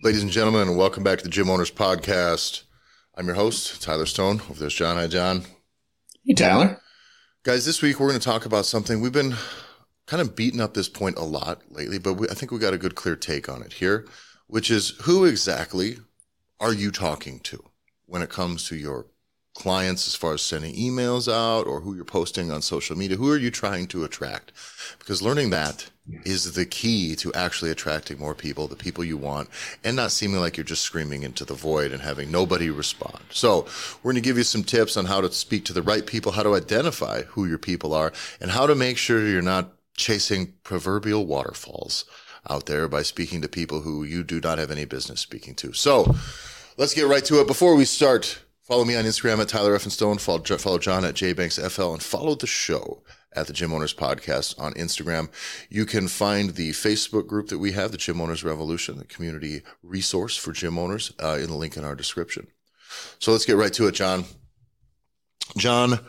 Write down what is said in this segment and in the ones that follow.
Ladies and gentlemen, welcome back to the Gym Owners Podcast. I'm your host, Tyler Stone. Over there's John. Hi, John. Hey, Tyler. Guys, this week we're going to talk about something we've been kind of beating up this point a lot lately, but we, I think we got a good, clear take on it here, which is who exactly are you talking to when it comes to your clients as far as sending emails out or who you're posting on social media? Who are you trying to attract? Because learning that is the key to actually attracting more people, the people you want, and not seeming like you're just screaming into the void and having nobody respond. So, we're going to give you some tips on how to speak to the right people, how to identify who your people are, and how to make sure you're not chasing proverbial waterfalls out there by speaking to people who you do not have any business speaking to. So, let's get right to it. Before we start, follow me on Instagram at Tyler F. Stone, follow, follow John at JBanksFL, and follow the show at the Gym Owners Podcast on Instagram. You can find the Facebook group that we have, the Gym Owners Revolution, the community resource for gym owners, uh, in the link in our description. So let's get right to it, John. John,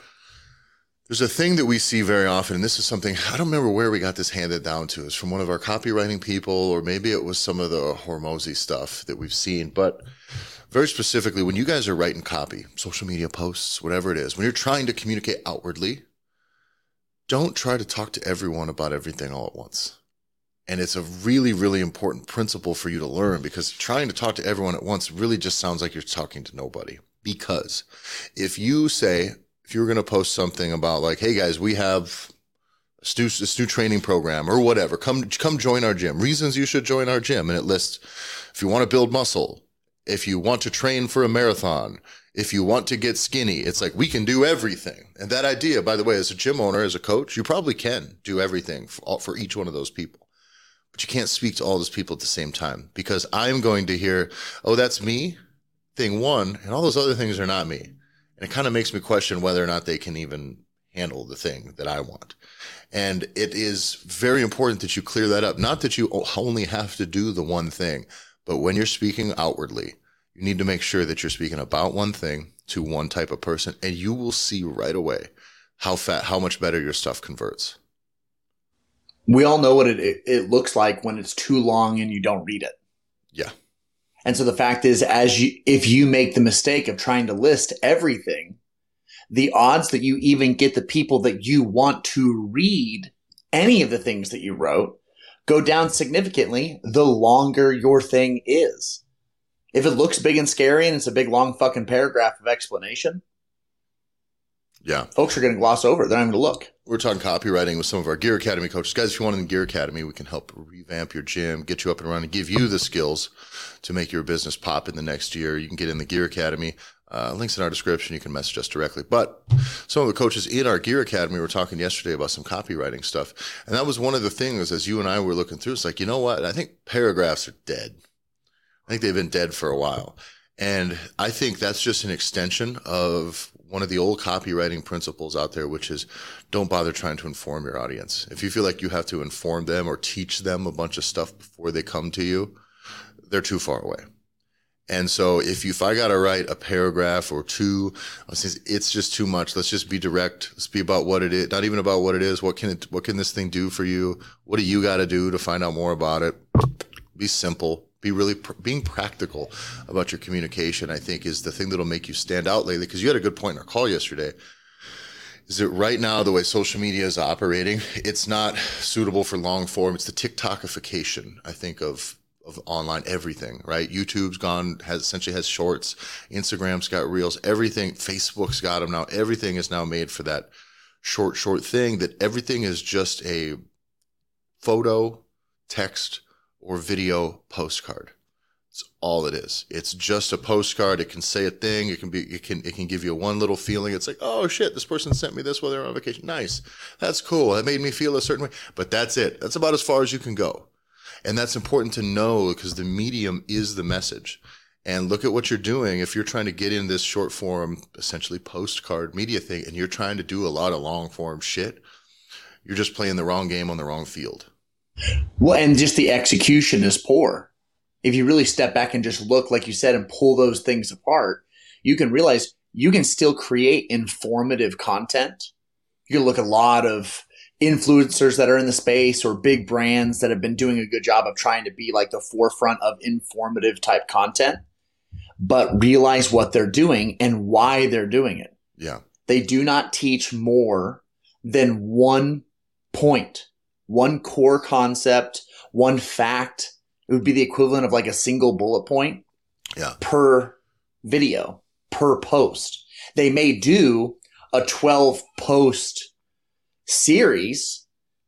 there's a thing that we see very often, and this is something I don't remember where we got this handed down to. It's from one of our copywriting people, or maybe it was some of the Hormozi stuff that we've seen. But very specifically, when you guys are writing copy, social media posts, whatever it is, when you're trying to communicate outwardly, don't try to talk to everyone about everything all at once. And it's a really, really important principle for you to learn because trying to talk to everyone at once really just sounds like you're talking to nobody. Because if you say, if you're going to post something about like, hey guys, we have this new training program or whatever, come, come join our gym. Reasons you should join our gym. And it lists if you want to build muscle, if you want to train for a marathon, if you want to get skinny, it's like we can do everything. And that idea, by the way, as a gym owner, as a coach, you probably can do everything for, for each one of those people. But you can't speak to all those people at the same time because I'm going to hear, oh, that's me, thing one, and all those other things are not me. And it kind of makes me question whether or not they can even handle the thing that I want. And it is very important that you clear that up. Not that you only have to do the one thing, but when you're speaking outwardly, you need to make sure that you're speaking about one thing to one type of person, and you will see right away how fat, how much better your stuff converts. We all know what it, it looks like when it's too long and you don't read it. Yeah. And so the fact is, as you, if you make the mistake of trying to list everything, the odds that you even get the people that you want to read any of the things that you wrote go down significantly the longer your thing is. If it looks big and scary and it's a big long fucking paragraph of explanation, yeah, folks are going to gloss over. They're not going to look. We're talking copywriting with some of our Gear Academy coaches, guys. If you want in the Gear Academy, we can help revamp your gym, get you up and running, give you the skills to make your business pop in the next year. You can get in the Gear Academy. Uh, links in our description. You can message us directly. But some of the coaches in our Gear Academy were talking yesterday about some copywriting stuff, and that was one of the things as you and I were looking through. It's like you know what? I think paragraphs are dead. I think they've been dead for a while. And I think that's just an extension of one of the old copywriting principles out there, which is don't bother trying to inform your audience. If you feel like you have to inform them or teach them a bunch of stuff before they come to you, they're too far away. And so if you, if I got to write a paragraph or two, it's just too much. Let's just be direct. Let's be about what it is, not even about what it is. What can it, what can this thing do for you? What do you got to do to find out more about it? Be simple be really pr- being practical about your communication i think is the thing that'll make you stand out lately. Because you had a good point in our call yesterday. Is that right now the way social media is operating it's not suitable for long form. It's the tiktokification i think of of online everything right? Youtube's gone has essentially has shorts. Instagram's got reels. Everything facebook's got them now. Everything is now made for that short short thing that everything is just a photo text or video postcard. It's all it is. It's just a postcard. It can say a thing. It can be. It can. It can give you one little feeling. It's like, oh shit, this person sent me this while they're on vacation. Nice. That's cool. That made me feel a certain way. But that's it. That's about as far as you can go. And that's important to know because the medium is the message. And look at what you're doing. If you're trying to get in this short form, essentially postcard media thing, and you're trying to do a lot of long form shit, you're just playing the wrong game on the wrong field. Well, and just the execution is poor. If you really step back and just look, like you said, and pull those things apart, you can realize you can still create informative content. You can look at a lot of influencers that are in the space or big brands that have been doing a good job of trying to be like the forefront of informative type content, but realize what they're doing and why they're doing it. Yeah. They do not teach more than one point, one core concept, one fact. It would be the equivalent of like a single bullet point Yeah. per video, per post. They may do a 12 post series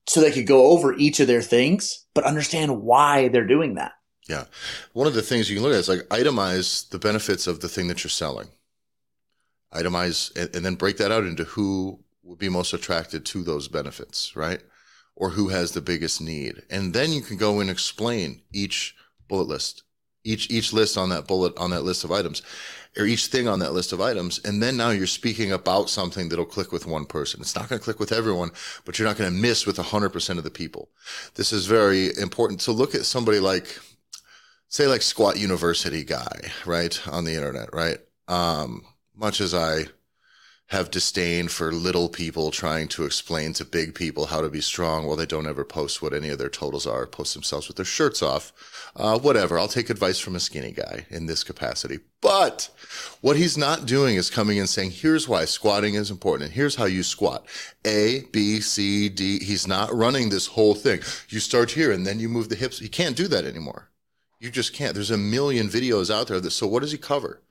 so they could go over each of their things, but understand why they're doing that. Yeah. One of the things you can look at is like itemize the benefits of the thing that you're selling. Itemize and, and then break that out into who would be most attracted to those benefits, right? Or who has the biggest need. And then you can go and explain each bullet list, each each list on that bullet on that list of items, or each thing on that list of items. And then now you're speaking about something that'll click with one person. It's not going to click with everyone, but you're not going to miss with 100% of the people. This is very important to look at somebody like say like squat university guy right on the internet right um much as i have disdain for little people trying to explain to big people how to be strong while they don't ever post what any of their totals are post themselves with their shirts off uh, whatever i'll take advice from a skinny guy in this capacity but what he's not doing is coming and saying here's why squatting is important and here's how you squat a b c d he's not running this whole thing you start here and then you move the hips he can't do that anymore you just can't. There's a million videos out there. That, so what does he cover?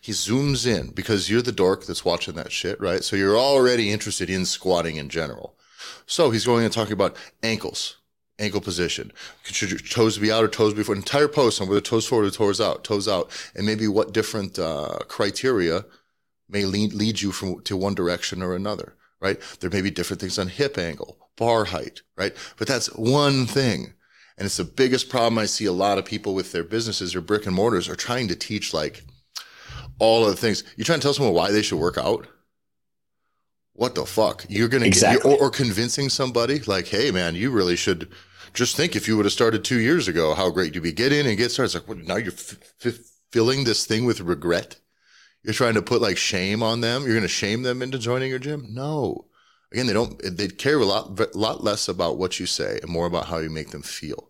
He zooms in because you're the dork that's watching that shit, right? So you're already interested in squatting in general. So he's going and talking about ankles, ankle position. Should your toes be out or toes before? Entire post on whether toes forward or toes out, toes out, and maybe what different uh, criteria may lead, lead you from to one direction or another, right? There may be different things on hip angle, bar height, right? But that's one thing. And it's the biggest problem I see a lot of people with their businesses or brick and mortars are trying to teach like all of the things. You're trying to tell someone why they should work out. What the fuck? You're going to Exactly. get, or, or convincing somebody like, hey, man, you really should just think if you would have started two years ago, how great you'd be. Get in and get started. It's like, what, now you're f- f- filling this thing with regret. You're trying to put like shame on them. You're going to shame them into joining your gym. No. Again, they don't, they care a lot, a lot less about what you say and more about how you make them feel.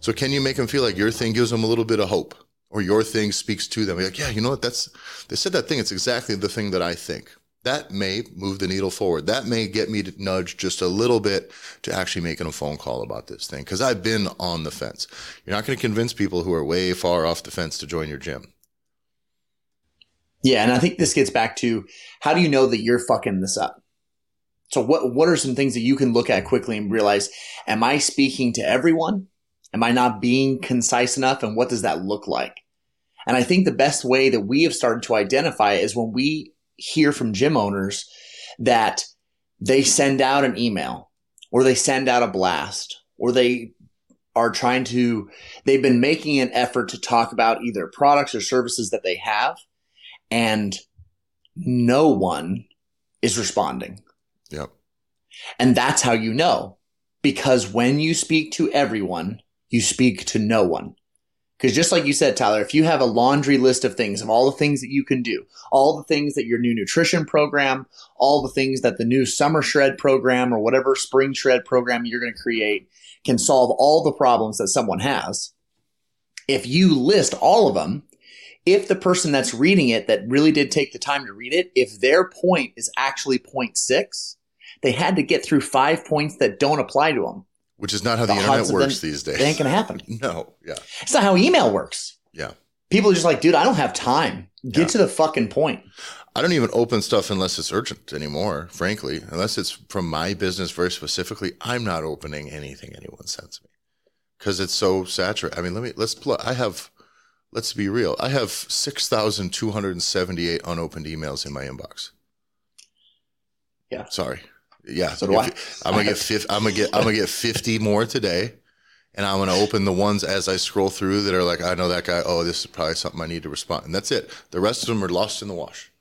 So can you make them feel like your thing gives them a little bit of hope or your thing speaks to them? Like, yeah, you know what? That's, they said that thing. It's exactly the thing that I think. That may move the needle forward. That may get me to nudge just a little bit to actually making a phone call about this thing. Cause I've been on the fence. You're not going to convince people who are way far off the fence to join your gym. Yeah, and I think this gets back to how do you know that you're fucking this up? So what what are some things that you can look at quickly and realize am I speaking to everyone? Am I not being concise enough and what does that look like? And I think the best way that we have started to identify is when we hear from gym owners that they send out an email or they send out a blast or they are trying to they've been making an effort to talk about either products or services that they have and no one is responding. Yep. And that's how you know. Because when you speak to everyone, you speak to no one. Because just like you said, Tyler, if you have a laundry list of things, of all the things that you can do, all the things that your new nutrition program, all the things that the new summer shred program or whatever spring shred program you're going to create can solve all the problems that someone has. If you list all of them, if the person that's reading it that really did take the time to read it, if their point is actually point six, they had to get through five points that don't apply to them. Which is not how the, The internet works these days. It ain't gonna happen. no. Yeah. It's not how email works. Yeah. People are just like, dude, I don't have time. Get Yeah. to the fucking point. I don't even open stuff unless it's urgent anymore, frankly. Unless it's from my business very specifically, I'm not opening anything anyone sends me because it's so saturated. I mean, let me, let's, pl- I have, let's be real. I have 6,278 unopened emails in my inbox. Yeah. Sorry. Yeah. So do I. I'm gonna get 50, I'm gonna get I'm gonna get 50 more today. And I'm gonna open the ones as I scroll through that are like, I know that guy, oh, this is probably something I need to respond. And that's it. The rest of them are lost in the wash.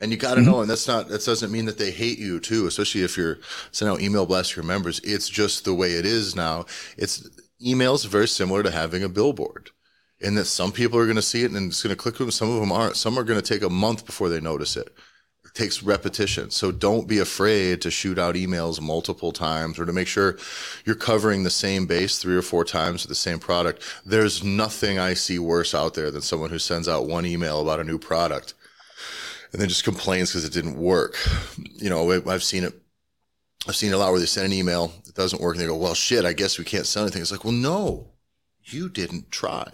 And you gotta mm-hmm. know, and that's not that doesn't mean that they hate you too, especially if you're sending out email blasts to your members. It's just the way it is now. It's emails very similar to having a billboard. In that some people are gonna see it and it's gonna click them, some of them aren't. Some are gonna take a month before they notice It takes repetition. So don't be afraid to shoot out emails multiple times or to make sure you're covering the same base three or four times with the same product. There's nothing I see worse out there than someone who sends out one email about a new product and then just complains because it didn't work. You know, I've seen it. I've seen a lot where they send an email, it doesn't work, and they go, "Well, shit, I guess we can't sell anything." It's like, well, no, you didn't try.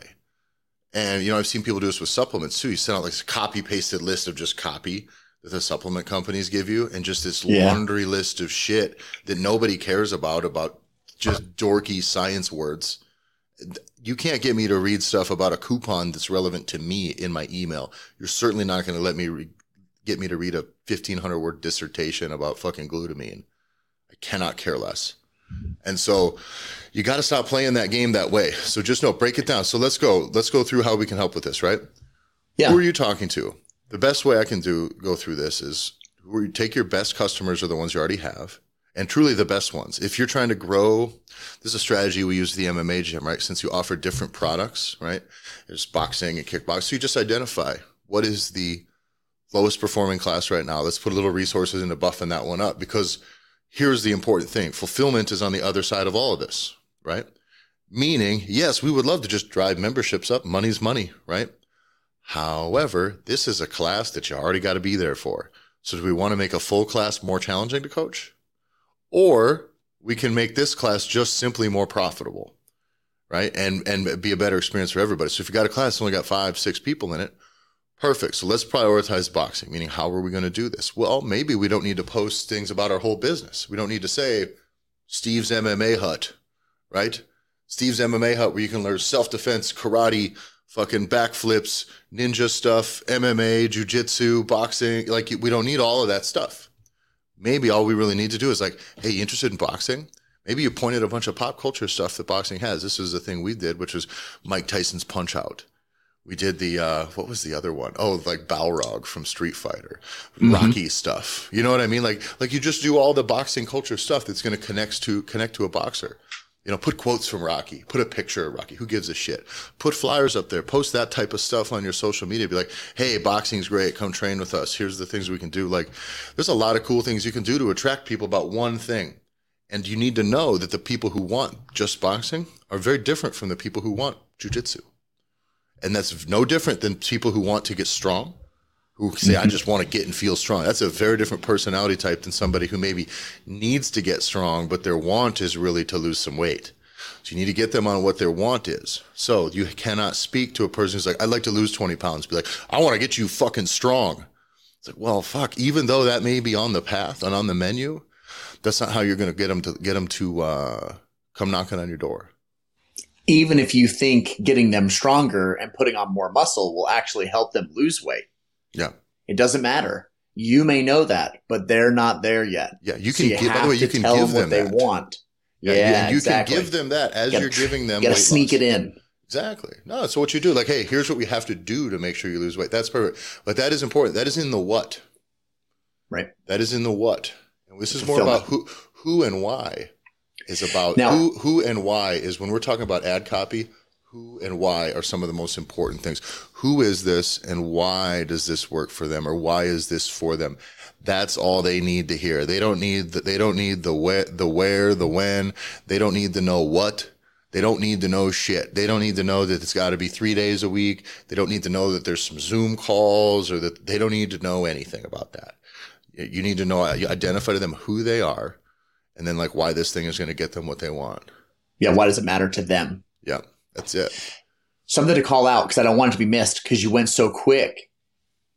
And you know, I've seen people do this with supplements too. You send out like a copy pasted list of just copy that the supplement companies give you, and just this Yeah. laundry list of shit that nobody cares about about just dorky science words. You can't get me to read stuff about a coupon that's relevant to me in my email. You're certainly not going to let me re- get me to read a 1500 word dissertation about fucking glutamine. I cannot care less. And so you got to stop playing that game that way. So just know, break it down. So let's go. Let's go through how we can help with this, right? Yeah. Who are you talking to? The best way I can do go through this is take your best customers or the ones you already have, and truly the best ones. If you're trying to grow, this is a strategy we use the MMA gym, right? Since you offer different products, right? There's boxing and kickboxing. So you just identify what is the lowest performing class right now. Let's put a little resources into buffing that one up because here's the important thing fulfillment is on the other side of all of this, right? Meaning, yes, we would love to just drive memberships up. Money's money, right? However, this is a class that you already got to be there for. So, do we want to make a full class more challenging to coach? Or we can make this class just simply more profitable, right? And and be a better experience for everybody. So, if you got a class only got five, six people in it, Perfect. So let's prioritize boxing, meaning how are we going to do this? Well, maybe we don't need to post things about our whole business. We don't need to say Steve's MMA hut, right? Steve's MMA hut where you can learn self defense, karate, fucking backflips, ninja stuff, MMA, jujitsu, boxing. Like we don't need all of that stuff. Maybe all we really need to do is like, hey, you interested in boxing? Maybe you pointed a bunch of pop culture stuff that boxing has. This was the thing we did, which was Mike Tyson's Punch Out. We did the uh, what was the other one? Oh, like Balrog from Street Fighter, Mhm. Rocky stuff. You know what I mean? Like like you just do all the boxing culture stuff that's going to connect to connect to a boxer. You know, put quotes from Rocky, put a picture of Rocky. Who gives a shit? Put flyers up there, post that type of stuff on your social media. Be like, hey, boxing's great. Come train with us. Here's the things we can do. Like, there's a lot of cool things you can do to attract people about one thing. And you need to know that the people who want just boxing are very different from the people who want jujitsu. And that's no different than people who want to get strong, who say, I just want to get and feel strong. That's a very different personality type than somebody who maybe needs to get strong, but their want is really to lose some weight. So you need to get them on what their want is. So you cannot speak to a person who's like, I'd like to lose 20 pounds. Be like, I want to get you fucking strong. It's like, well, fuck, even though that may be on the path and on the menu, that's not how you're going to get them to get them to uh, come knocking on your door. Even if you think getting them stronger and putting on more muscle will actually help them lose weight, Yeah. it doesn't matter. You may know that, but they're not there yet. Yeah. You So can you give, by the way, you can tell give them what that. they want. Yeah, Yeah, you exactly. can give them that as Gotta you're giving them. You got to sneak loss. it in. Exactly. No, so what you do, like, hey, here's what we have to do to make sure you lose weight. That's perfect. But that is important. That is in the what. Right. That is in the what. And this is more about who who and why is about Now- who who and why is when we're talking about ad copy, who and why are some of the most important things. Who is this and why does this work for them or why is this for them? That's all they need to hear. They don't need the, they don't need the where, the where, the when. They don't need to know what. They don't need to know shit. They don't need to know that it's got to be three days a week. They don't need to know that there's some Zoom calls or that they don't need to know anything about that. You need to know, identify to them who they are and then like why this thing is going to get them what they want. Yeah, why does it matter to them? Yeah, that's it. Something to call out because I don't want it to be missed because you went so quick.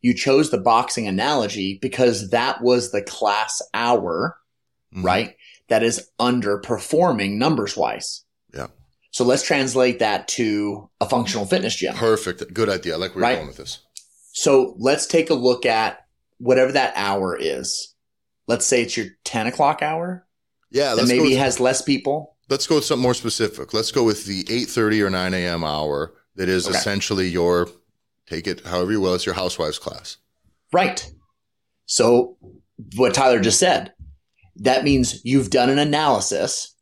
You chose the boxing analogy because that was the class hour, Mhm. right? That is underperforming numbers wise. Yeah. So let's translate that to a functional fitness gym. Perfect. Good idea. I like where Right. you're going with this. So let's take a look at whatever that hour is. Let's say it's your 10 o'clock hour. Yeah, That maybe with, has less people. Let's go with something more specific. Let's go with the 8:30 or 9 a.m. hour that is Okay. essentially your take it however you will. It's your housewives class. Right. So what Tyler just said, that means you've done an analysis.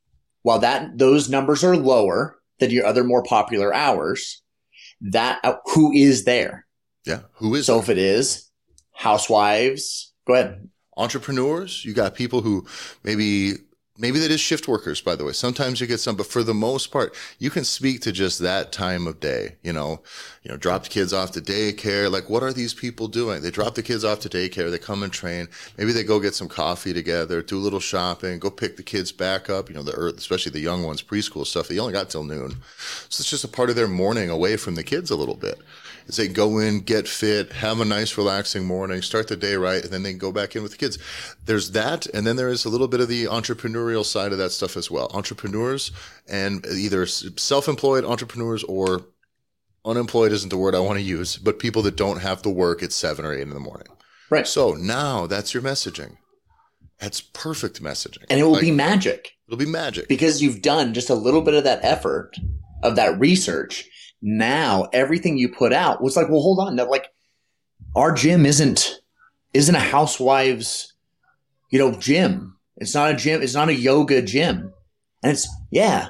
While that those numbers are lower than your other more popular hours, that uh, who is there? Yeah. Who is So it? if it is housewives, Go ahead. Entrepreneurs, you got people who maybe maybe that is shift workers by the way. Sometimes you get some but for the most part you can speak to just that time of day you know. You know drop the kids off to daycare. Like what are these people doing? They drop the kids off to daycare. They come and train. Maybe they go get some coffee together do a little shopping go pick the kids back up you know the earth, especially the young ones preschool stuff. They only got till noon. So it's just a part of their morning away from the kids a little bit is they go in, get fit, have a nice relaxing morning, start the day right, and then they go back in with the kids. There's that, and then there is a little bit of the entrepreneurial side of that stuff as well. Entrepreneurs and either self-employed entrepreneurs or unemployed isn't the word I want to use, but people that don't have to work at seven or eight in the morning. Right. So now that's your messaging. That's perfect messaging. And it will like, be magic. It'll be magic. Because you've done just a little bit of that effort of that research now everything you put out was like, well, hold on. Like our gym isn't isn't a housewife's, you know, gym. It's not a gym. It's not a yoga gym. And it's yeah.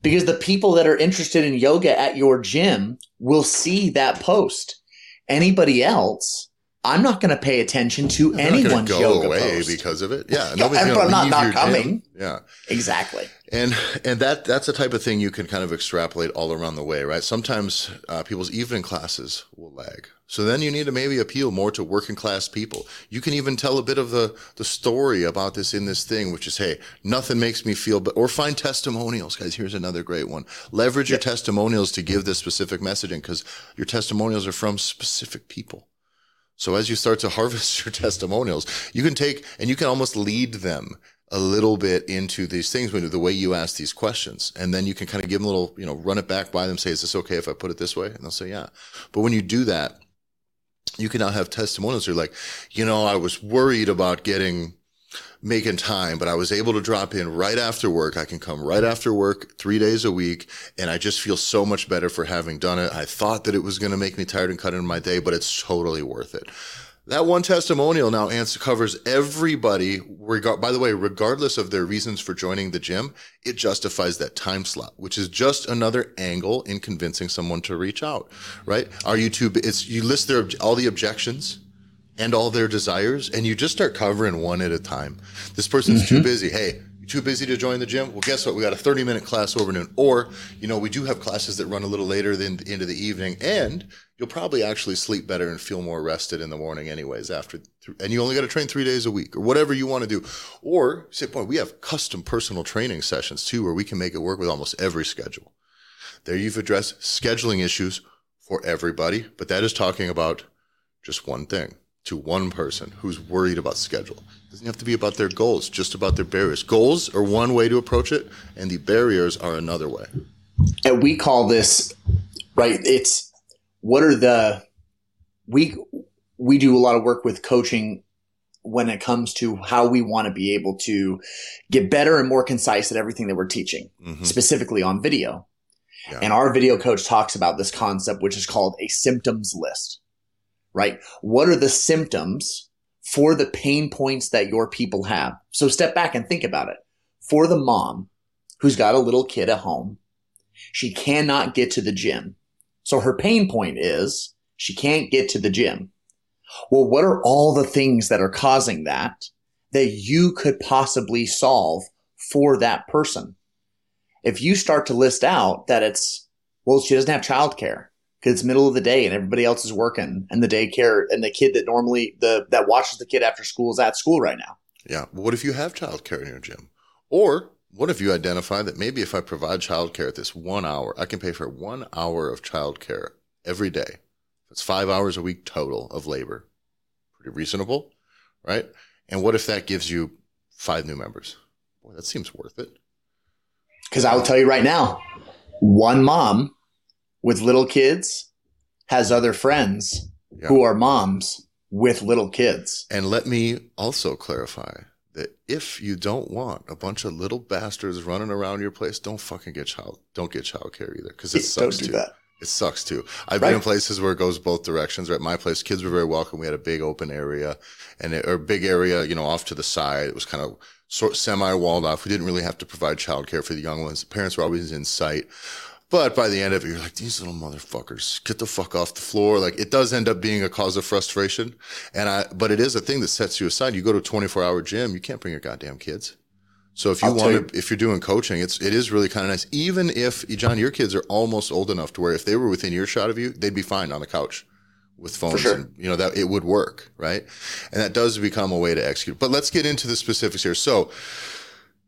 Because the people that are interested in yoga at your gym will see that post. Anybody else, I'm not going to pay attention to I'm anyone's go yoga away post. because of it. Yeah, nobody's going to leave not your coming. Gym. Yeah, exactly. And and that that's the type of thing you can kind of extrapolate all around the way right? Sometimes uh, people's evening classes will lag. So then you need to maybe appeal more to working class people. You can even tell a bit of the the story about this in this thing which is hey nothing makes me feel but or find testimonials. Guys here's another great one. Leverage your testimonials to give this specific messaging because your testimonials are from specific people so as you start to harvest your testimonials you can take and you can almost lead them a little bit into these things when the way you ask these questions. And then you can kind of give them a little you know run it back by them say is this okay if i put it this way? And they'll say yeah. But when you do that you can now have testimonials you're like you know i was worried about getting making time but i was able to drop in right after work i can come right after work three days a week and i just feel so much better for having done it i thought that it was going to make me tired and cut into my day but it's totally worth it that one testimonial now answer covers everybody. Regard, by the way, regardless of their reasons for joining the gym, it justifies that time slot, which is just another angle in convincing someone to reach out. Right? Are you too? It's you list their all the objections and all their desires, and you just start covering one at a time. This person's mm-hmm. too busy. Hey, too busy to join the gym? Well, guess what? We got a 30 minute class over noon. Or, you know, we do have classes that run a little later than into the evening, and you'll probably actually sleep better and feel more rested in the morning, anyways. After, and you only got to train three days a week or whatever you want to do. Or say, boy, we have custom personal training sessions too, where we can make it work with almost every schedule. There you've addressed scheduling issues for everybody, but that is talking about just one thing to one person who's worried about schedule. It doesn't have to be about their goals, just about their barriers. Goals are one way to approach it, and the barriers are another way. And we call this right. It's what are the we we do a lot of work with coaching when it comes to how we want to be able to get better and more concise at everything that we're teaching, mm-hmm. specifically on video. Yeah. And our video coach talks about this concept, which is called a symptoms list right? What are the symptoms for the pain points that your people have? So step back and think about it. For the mom who's got a little kid at home, she cannot get to the gym. So her pain point is she can't get to the gym. Well, what are all the things that are causing that that you could possibly solve for that person? If you start to list out that it's, well, she doesn't have childcare because it's middle of the day and everybody else is working and the daycare and the kid that normally the that watches the kid after school is at school right now. Yeah. What if you have childcare in your gym? Or what if you identify that maybe if I provide childcare at this one hour, I can pay for one hour of childcare every day. That's five hours a week total of labor. Pretty reasonable, right? And what if that gives you five new members? Boy, that seems worth it. Because I will tell you right now, one mom with little kids has other friends yeah. who are moms with little kids. And let me also clarify that if you don't want a bunch of little bastards running around your place, don't fucking get child don't get childcare either because it sucks don't do too. That. It sucks too. I've right. been in places where it goes both directions. Right, my place, kids were very welcome. We had a big open area, and it, or big area, you know, off to the side. It was kind of sort semi walled off. We didn't really have to provide childcare for the young ones. The parents were always in sight. But by the end of it, you're like, these little motherfuckers, get the fuck off the floor. Like it does end up being a cause of frustration. And I, but it is a thing that sets you aside. You go to a 24 hour gym, you can't bring your goddamn kids. So if you I'll want to, if you're doing coaching, it's, it is really kind of nice. Even if, John, your kids are almost old enough to where if they were within earshot of you, they'd be fine on the couch with phones sure. and, you know, that it would work. Right. And that does become a way to execute. But let's get into the specifics here. So,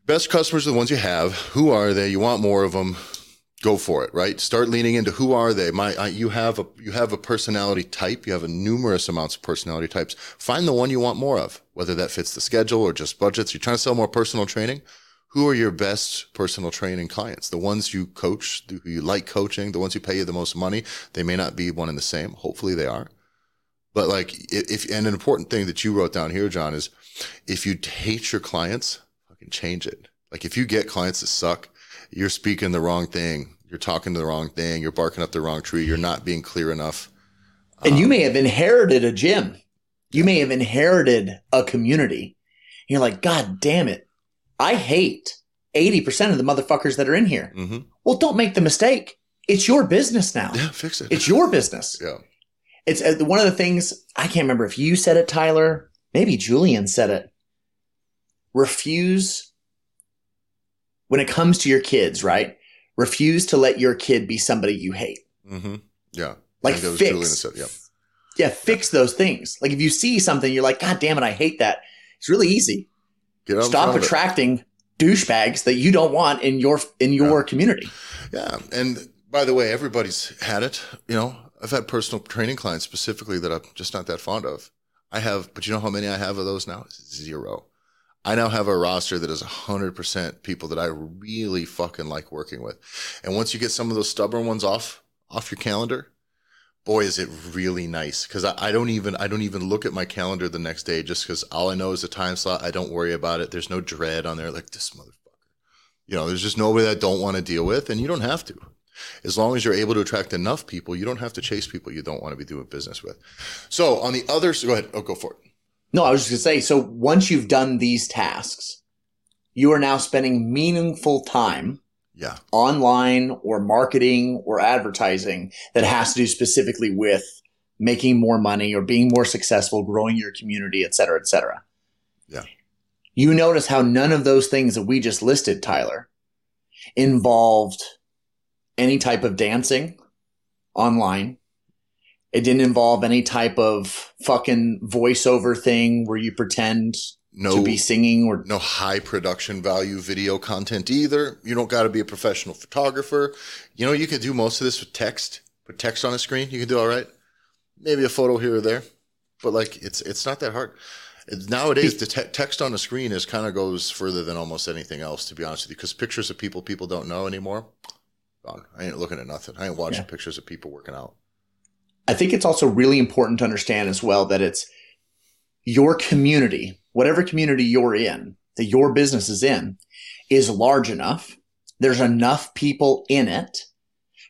best customers are the ones you have. Who are they? You want more of them go for it right? Start leaning into who are they? My I, you have a you have a personality type. You have a numerous amounts of personality types. Find the one you want more of whether that fits the schedule or just budgets. You're trying to sell more personal training. Who are your best personal training clients? The ones you coach who you like coaching the ones who pay you the most money. They may not be one and the same. Hopefully they are. But like if and an important thing that you wrote down here john is if you hate your clients fucking change it. Like if you get clients that suck you're speaking the wrong thing. You're talking the wrong thing. You're barking up the wrong tree. You're not being clear enough. And um, you may have inherited a gym. You may have inherited a community. You're like, God damn it. I hate 80% of the motherfuckers that are in here. Mm-hmm. Well, don't make the mistake. It's your business now. Yeah, fix it. It's your business. yeah. It's uh, one of the things, I can't remember if you said it, Tyler. Maybe Julian said it. Refuse when it comes to your kids, right? Refuse to let your kid be somebody you hate. Mm-hmm. Yeah. Like fix. Said, yeah. yeah, fix those things. Like if you see something, you're like, God damn it, I hate that. It's really easy. Stop attracting douchebags that you don't want in your in your yeah. community. Yeah, and by the way, everybody's had it. You know, I've had personal training clients specifically that I'm just not that fond of. I have, but you know how many I have of those now? Zero. I now have a roster that is 100% people that I really fucking like working with. And once you get some of those stubborn ones off off your calendar, boy is it really nice because I, I, don't even I don't even look at my calendar the next day just because all I know is the time slot. I don't worry about it. There's no dread on there like this motherfucker. You know, there's just nobody that I don't want to deal with, and you don't have to. As long as you're able to attract enough people, you don't have to chase people you don't want to be doing business with. So on the other, go ahead. Oh, go for it. No, I was just going to say so once you've done these tasks, you are now spending meaningful time yeah. online or marketing or advertising that has to do specifically with making more money or being more successful, growing your community, et cetera, et cetera. Yeah. You notice how none of those things that we just listed, Tyler, involved any type of dancing online, it didn't involve any type of fucking voiceover thing where you pretend no, to be singing or no high production value video content either. You don't got to be a professional photographer. You know, you can do most of this with text. Put text on a screen, you can do all right. Maybe a photo here or there, but like it's it's not that hard. Nowadays, the te- text on the screen is kind of goes further than almost anything else, to be honest with you, because pictures of people people don't know anymore. Gone. I ain't looking at nothing. I ain't watching yeah. pictures of people working out. I think it's also really important to understand as well that it's your community, whatever community you're in, that your business is in, is large enough. There's enough people in it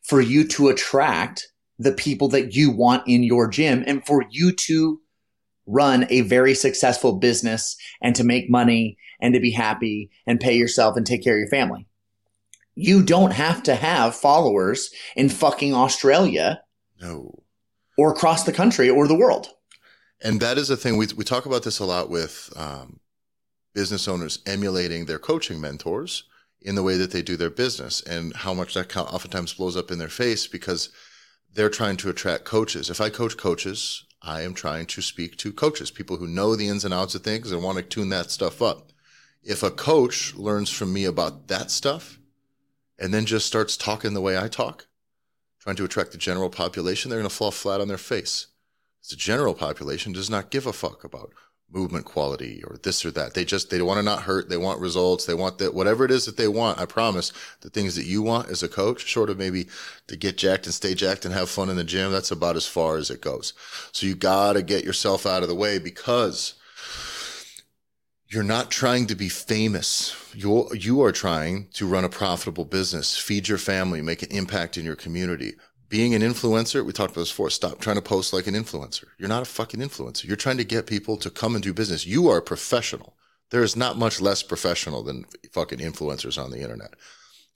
for you to attract the people that you want in your gym and for you to run a very successful business and to make money and to be happy and pay yourself and take care of your family. You don't have to have followers in fucking Australia. No or across the country or the world. And that is a thing we, we talk about this a lot with um, business owners emulating their coaching mentors in the way that they do their business and how much that oftentimes blows up in their face because they're trying to attract coaches. If I coach coaches, I am trying to speak to coaches, people who know the ins and outs of things and want to tune that stuff up. If a coach learns from me about that stuff and then just starts talking the way I talk, trying to attract the general population, they're going to fall flat on their face. The general population does not give a fuck about movement quality or this or that. They just they want to not hurt. They want results. They want that whatever it is that they want. I promise the things that you want as a coach, short of maybe to get jacked and stay jacked and have fun in the gym, that's about as far as it goes. So you got to get yourself out of the way because you're not trying to be famous. You you are trying to run a profitable business, feed your family, make an impact in your community. Being an influencer, we talked about this before. Stop trying to post like an influencer. You're not a fucking influencer. You're trying to get people to come and do business. You are a professional. There is not much less professional than fucking influencers on the internet.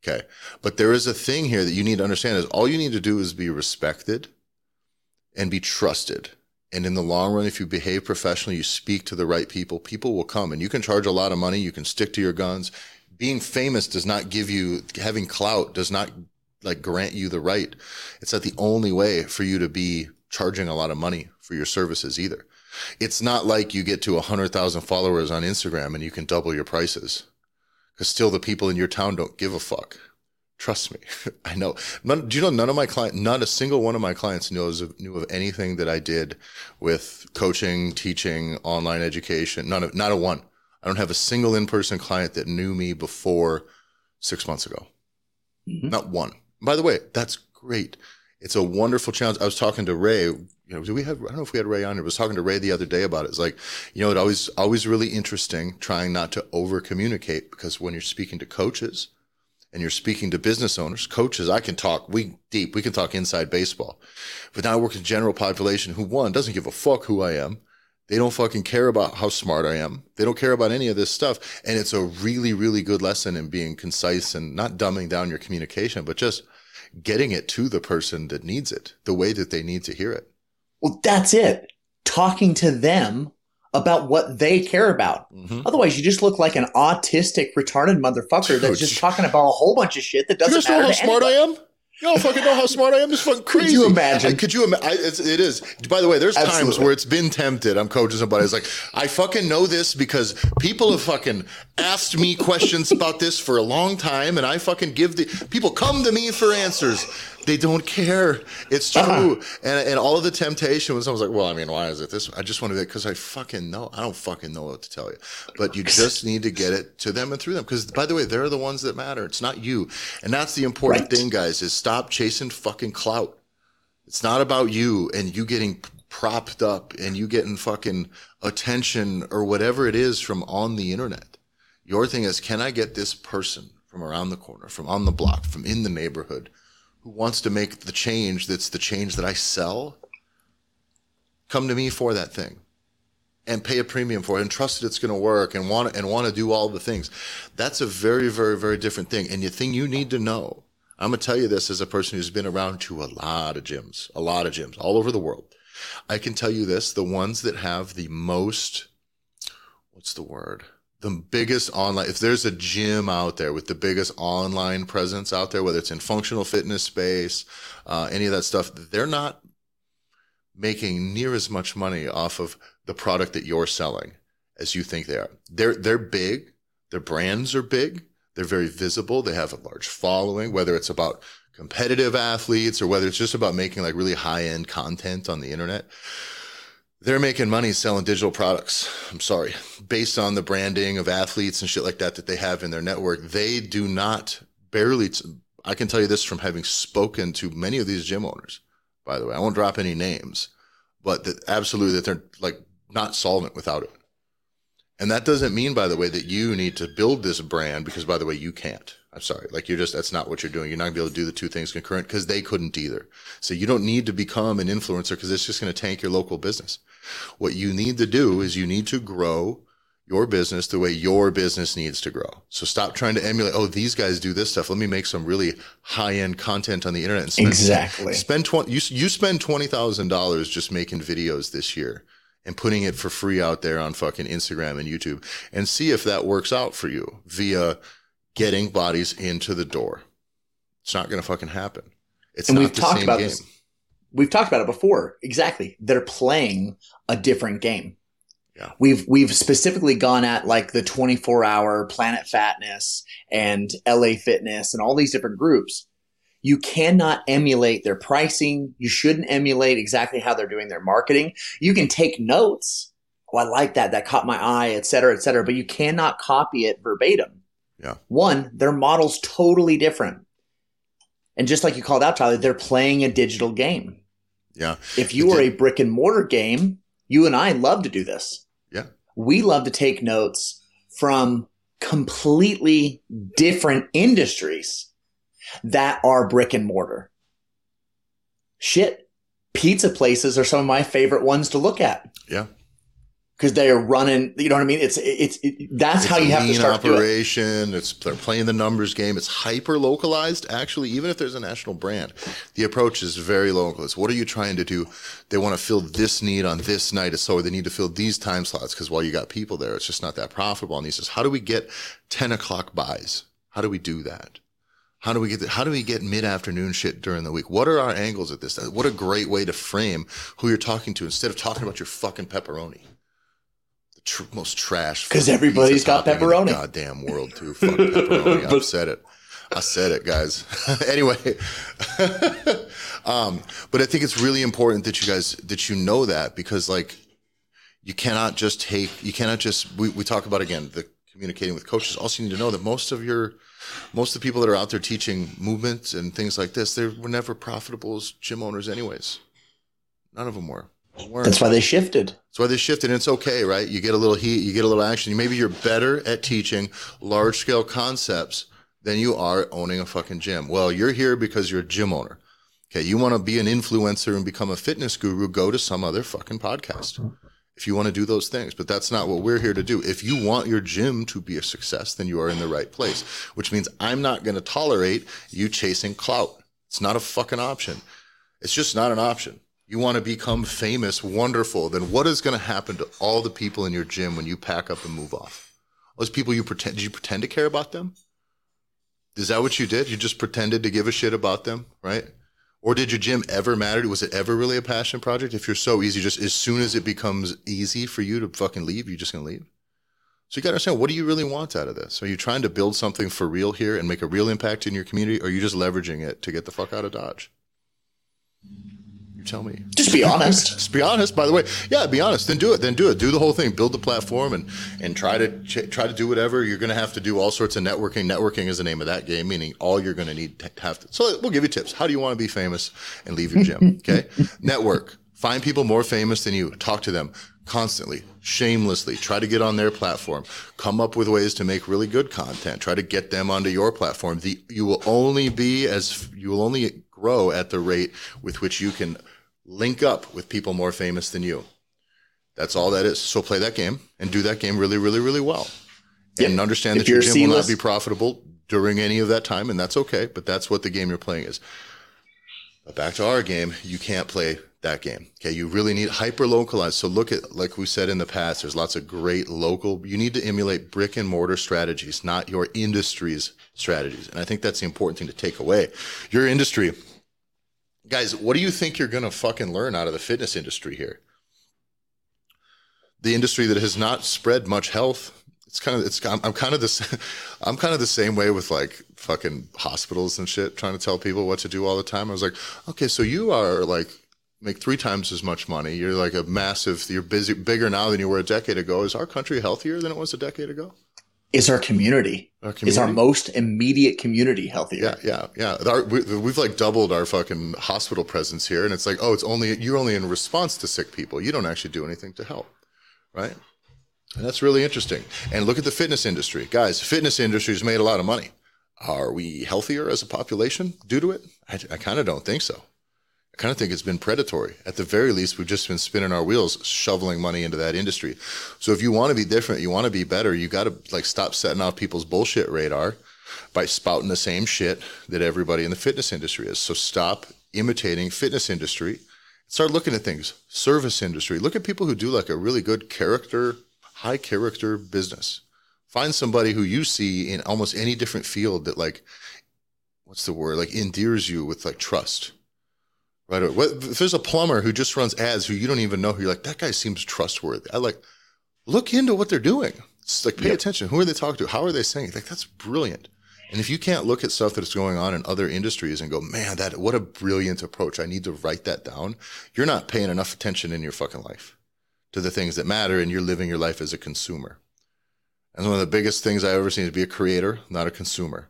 Okay. But there is a thing here that you need to understand is all you need to do is be respected and be trusted. And in the long run, if you behave professionally, you speak to the right people, people will come and you can charge a lot of money. You can stick to your guns. Being famous does not give you, having clout does not like grant you the right. It's not the only way for you to be charging a lot of money for your services either. It's not like you get to 100,000 followers on Instagram and you can double your prices because still the people in your town don't give a fuck. Trust me, I know. None, do you know none of my clients, not a single one of my clients knows of, knew of anything that I did with coaching, teaching, online education. None of, not a one. I don't have a single in-person client that knew me before six months ago. Mm-hmm. Not one. By the way, that's great. It's a wonderful challenge. I was talking to Ray. You know, do we have? I don't know if we had Ray on. I was talking to Ray the other day about it. It's like, you know, it always always really interesting trying not to over communicate because when you're speaking to coaches and you're speaking to business owners, coaches, I can talk we deep. We can talk inside baseball, but now I work with general population who one doesn't give a fuck who I am. They don't fucking care about how smart I am. They don't care about any of this stuff. And it's a really, really good lesson in being concise and not dumbing down your communication, but just getting it to the person that needs it the way that they need to hear it. Well, that's it. Talking to them about what they care about. Mm-hmm. Otherwise, you just look like an autistic, retarded motherfucker that's just talking about a whole bunch of shit that doesn't you matter. know how smart anybody. I am? You don't fucking know how smart I am. This fucking crazy. Could you imagine? I, could you imagine? It is. By the way, there's Absolutely. times where it's been tempted. I'm coaching somebody. It's like, I fucking know this because people have fucking asked me questions about this for a long time, and I fucking give the people come to me for answers. They don't care. It's true. Uh-huh. And and all of the temptation was I was like, well, I mean, why is it this? I just want to be because I fucking know. I don't fucking know what to tell you. But you just need to get it to them and through them. Because by the way, they're the ones that matter. It's not you. And that's the important right. thing, guys, is stop chasing fucking clout. It's not about you and you getting propped up and you getting fucking attention or whatever it is from on the internet. Your thing is, can I get this person from around the corner, from on the block, from in the neighborhood? Who wants to make the change that's the change that I sell, come to me for that thing and pay a premium for it and trust that it's going to work and want and want to do all the things. That's a very, very, very different thing. And the thing you need to know, I'm going to tell you this as a person who's been around to a lot of gyms, a lot of gyms all over the world. I can tell you this, the ones that have the most, what's the word? The biggest online if there's a gym out there with the biggest online presence out there whether it's in functional fitness space uh, any of that stuff they're not making near as much money off of the product that you're selling as you think they are. They're they're big. Their brands are big. They're very visible. They have a large following whether it's about competitive athletes or whether it's just about making like really high end content on the internet they're making money selling digital products. I'm sorry, based on the branding of athletes and shit like that that they have in their network. They do not barely. T- I can tell you this from having spoken to many of these gym owners. By the way, I won't drop any names, but that absolutely that they're like not solvent without it. And that doesn't mean, by the way, that you need to build this brand because, by the way, you can't. I'm sorry. Like you're just, that's not what you're doing. You're not gonna be able to do the two things concurrent because they couldn't either. So you don't need to become an influencer because it's just going to tank your local business. What you need to do is you need to grow your business the way your business needs to grow. So stop trying to emulate. Oh, these guys do this stuff. Let me make some really high end content on the internet. And spend, exactly. Spend twenty. You you spend twenty thousand dollars just making videos this year and putting it for free out there on fucking Instagram and YouTube, and see if that works out for you via getting bodies into the door. It's not going to fucking happen. It's and not we've the talked same about game. this. We've talked about it before. Exactly. They're playing a different game. Yeah. We've we've specifically gone at like the 24 hour Planet Fatness and LA Fitness and all these different groups. You cannot emulate their pricing. You shouldn't emulate exactly how they're doing their marketing. You can take notes. Oh, I like that. That caught my eye, et cetera, et cetera. But you cannot copy it verbatim. Yeah. One, their model's totally different. And just like you called out, Tyler, they're playing a digital game. Yeah. If you were a brick and mortar game, you and I love to do this. Yeah. We love to take notes from completely different industries that are brick and mortar. Shit. Pizza places are some of my favorite ones to look at. Yeah. Because they're running. You know what I mean? It's it's it, that's It's how you have to start to do it. operation. It's they're playing the numbers game. It's hyper localized. Actually, even if there's a national brand, the approach is very local. It's what are you trying to do? They want to fill this need on this night, so they need to fill these time slots because while you got people there, it's just not that profitable. And he says, how do we get ten o'clock buys? How do we do that? How do we get the, how do we get mid afternoon shit during the week? What are our angles at this? What a great way to frame who you're talking to instead of talking about your fucking pepperoni. The tr- most trash. Because everybody's pizza got topping in the pepperoni. goddamn world too. Fuck pepperoni. I've said it. I said it, guys. anyway, um, but I think it's really important that you guys that you know that because like you cannot just take you cannot just we, we talk about again the communicating with coaches. Also, you need to know that most of your most of the people that are out there teaching movements and things like this, they were never profitable as gym owners, anyways. None of them were. That's why they shifted. That's why they shifted. And it's okay, right? You get a little heat, you get a little action. Maybe you're better at teaching large scale concepts than you are owning a fucking gym. Well, you're here because you're a gym owner. Okay. You want to be an influencer and become a fitness guru, go to some other fucking podcast if you want to do those things. But that's not what we're here to do. If you want your gym to be a success, then you are in the right place, which means I'm not going to tolerate you chasing clout. It's not a fucking option. It's just not an option. You want to become famous, wonderful, then what is going to happen to all the people in your gym when you pack up and move off? Those people you pretend, did you pretend to care about them? Is that what you did? You just pretended to give a shit about them, right? Or did your gym ever matter? Was it ever really a passion project? If you're so easy, just as soon as it becomes easy for you to fucking leave, you're just gonna leave. So you gotta understand what do you really want out of this? Are you trying to build something for real here and make a real impact in your community, or are you just leveraging it to get the fuck out of Dodge? You tell me. Just be honest. Just be honest. By the way, yeah, be honest. Then do it. Then do it. Do the whole thing. Build the platform and and try to ch- try to do whatever. You're going to have to do all sorts of networking. Networking is the name of that game. Meaning all you're going to need to have to. So we'll give you tips. How do you want to be famous and leave your gym? Okay, network. Find people more famous than you. Talk to them constantly, shamelessly. Try to get on their platform. Come up with ways to make really good content. Try to get them onto your platform. The you will only be as you will only grow at the rate with which you can link up with people more famous than you. That's all that is. So play that game and do that game really, really, really well. And understand If that your gym will not be profitable during any of that time, and that's okay. But that's what the game you're playing is. But back to our game, you can't play that game. Okay, you really need hyper localized. So look at like we said in the past, there's lots of great local. You need to emulate brick and mortar strategies, not your industry's strategies. And I think that's the important thing to take away. Your industry, guys, what do you think you're gonna fucking learn out of the fitness industry here? The industry that has not spread much health. It's kind of it's I'm, kind of this I'm kind of the same way with like fucking hospitals and shit trying to tell people what to do all the time. I was like, okay, so you are like make three times as much money. You're like a massive. You're busy bigger now than you were a decade ago. Is our country healthier than it was a decade ago? Is our community. Is our most immediate community healthier? Yeah, yeah, yeah. Our, we, we've like doubled our fucking hospital presence here, and it's like, oh, it's only you're only in response to sick people. You don't actually do anything to help, right? And that's really interesting. And look at the fitness industry, guys. Fitness industry's made a lot of money. Are we healthier as a population due to it? I, I kind of don't think so. I kind of think it's been predatory. At the very least, we've just been spinning our wheels, shoveling money into that industry. So if you want to be different, you want to be better, you got to like stop setting off people's bullshit radar by spouting the same shit that everybody in the fitness industry is. So stop imitating fitness industry. Start looking at things. Service industry. Look at people who do like a really good character, high character business. Find somebody who you see in almost any different field that like, what's the word? Like endears you with like trust. Right. Or what, if there's a plumber who just runs ads who you don't even know who you're like, that guy seems trustworthy. I like look into what they're doing. It's like pay Yep. attention. Who are they talking to? How are they saying? it? Like that's brilliant. And if you can't look at stuff that's going on in other industries and go, man, that what a brilliant approach. I need to write that down. You're not paying enough attention in your fucking life to the things that matter, and you're living your life as a consumer. And one of the biggest things I ever seen is be a creator, not a consumer.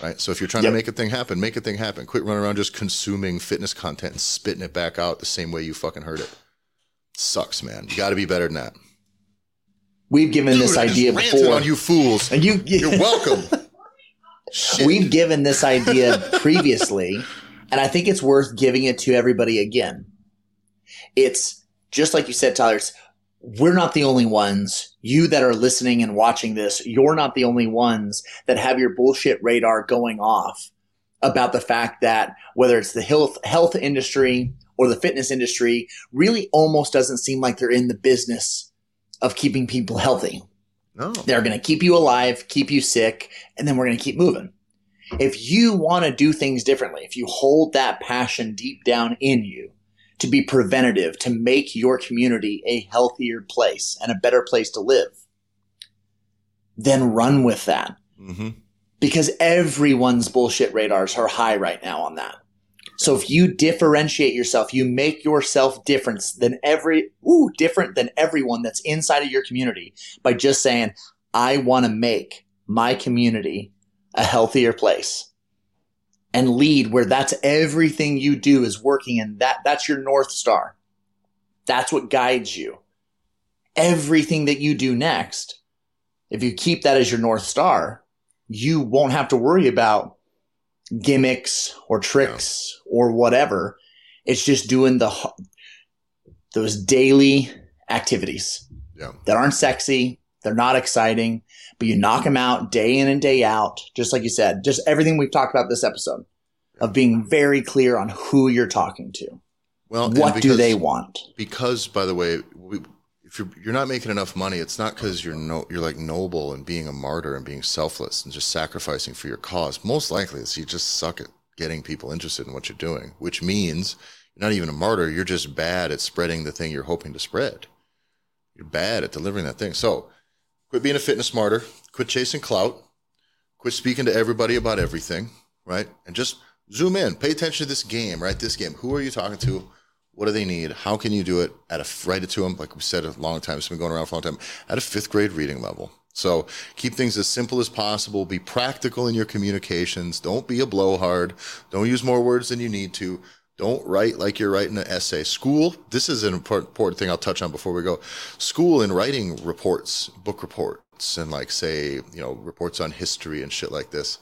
Right. So if you're trying Yep. to make a thing happen, make a thing happen. Quit running around just consuming fitness content and spitting it back out the same way you fucking heard it. Sucks, man. You got to be better than that. We've given this Dude, I just idea before. on you fools. And you, You're welcome. We've given this idea previously, and I think it's worth giving it to everybody again. It's just like you said, Tyler. It's we're not the only ones. You that are listening and watching this, you're not the only ones that have your bullshit radar going off about the fact that whether it's the health health industry or the fitness industry really almost doesn't seem like they're in the business of keeping people healthy. No. They're going to keep you alive, keep you sick, and then we're going to keep moving. If you want to do things differently, if you hold that passion deep down in you to be preventative, to make your community a healthier place and a better place to live, then run with that. hmm Because everyone's bullshit radars are high right now on that. So if you differentiate yourself, you make yourself different than every ooh, different than everyone that's inside of your community by just saying, I want to make my community a healthier place and lead where that's everything you do is working and that that's your north star. That's what guides you. Everything that you do next, if you keep that as your north star, you won't have to worry about gimmicks or tricks or whatever. It's just doing the those daily activities Yeah. that aren't sexy, they're not exciting, but you knock them out day in and day out, just like you said, just everything we've talked about this episode of being very clear on who you're talking to. Well, What do because- they want? because by the way we, if you're, you're not making enough money it's not because you're no you're like noble and being a martyr and being selfless and just sacrificing for your cause. Most likely it's you just suck at getting people interested in what you're doing which means you're not even a martyr. You're just bad at spreading the thing you're hoping to spread. You're bad at delivering that thing. So quit being a fitness martyr quit chasing clout quit speaking to everybody about everything right and just zoom in pay attention to this game right this game who are you talking to what do they need? How can you do it at a write it to them? Like we said a long time, it's been going around for a long time. At a fifth grade reading level. So keep things as simple as possible. Be practical in your communications. Don't be a blowhard. Don't use more words than you need to. Don't write like you're writing an essay. School. This is an important, thing I'll touch on before we go. School and writing reports, book reports, and like say you know reports on history and shit like this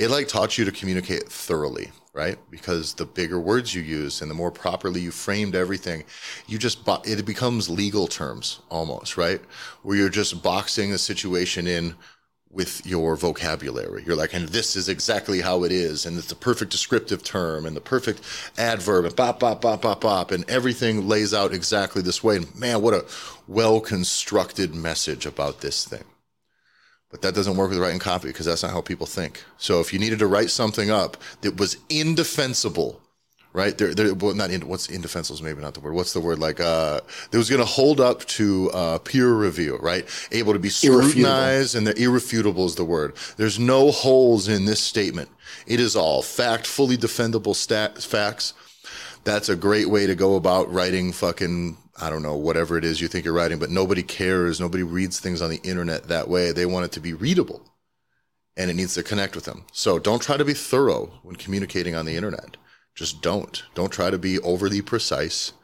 it like taught you to communicate thoroughly, right? Because the bigger words you use and the more properly you framed everything, you just bo- it becomes legal terms almost, right? Where you're just boxing the situation in with your vocabulary. You're like, and this is exactly how it is, and it's the perfect descriptive term and the perfect adverb and bop bop bop bop bop, and everything lays out exactly this way. And man, what a well constructed message about this thing. But that doesn't work with writing copy because that's not how people think. So if you needed to write something up that was indefensible, right? There, there well, not in, what's indefensible is maybe not the word. What's the word? Like, uh, that was going to hold up to uh, peer review, right? Able to be scrutinized, and the irrefutable is the word. There's no holes in this statement. It is all fact, fully defendable stat, facts. That's a great way to go about writing fucking I don't know, whatever it is you think you're writing, but nobody cares. Nobody reads things on the internet that way. They want it to be readable and it needs to connect with them. So don't try to be thorough when communicating on the internet. Just don't. Don't try to be overly precise.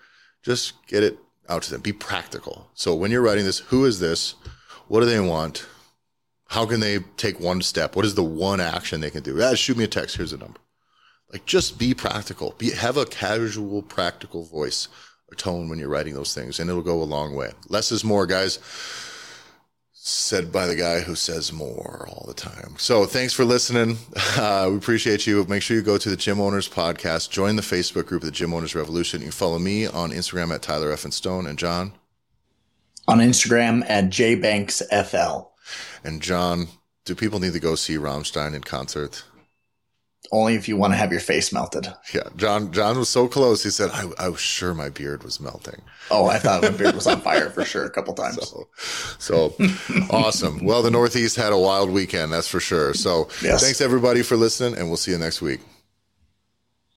Just get it out to them. Be practical. So when you're writing this, who is this? What do they want? How can they take one step? What is the one action they can do? Ah, shoot me a text. Here's a number. Like just be practical. Be have a casual, practical voice or tone when you're writing those things, and it'll go a long way. Less is more, guys. Said by the guy who says more all the time. So thanks for listening. Uh, we appreciate you. Make sure you go to the Gym Owners Podcast. Join the Facebook group of the Gym Owners Revolution. You follow me on Instagram at tylereffinstone and John. On Instagram at jbanksfl. And John, do people need to go see Rammstein in concert? Only if you want to have your face melted. Yeah, John. John was so close. He said, "I, I was sure my beard was melting." Oh, I thought my beard was on fire for sure a couple times. So, so awesome. Well, the Northeast had a wild weekend, that's for sure. So, Yes. thanks everybody for listening, and we'll see you next week.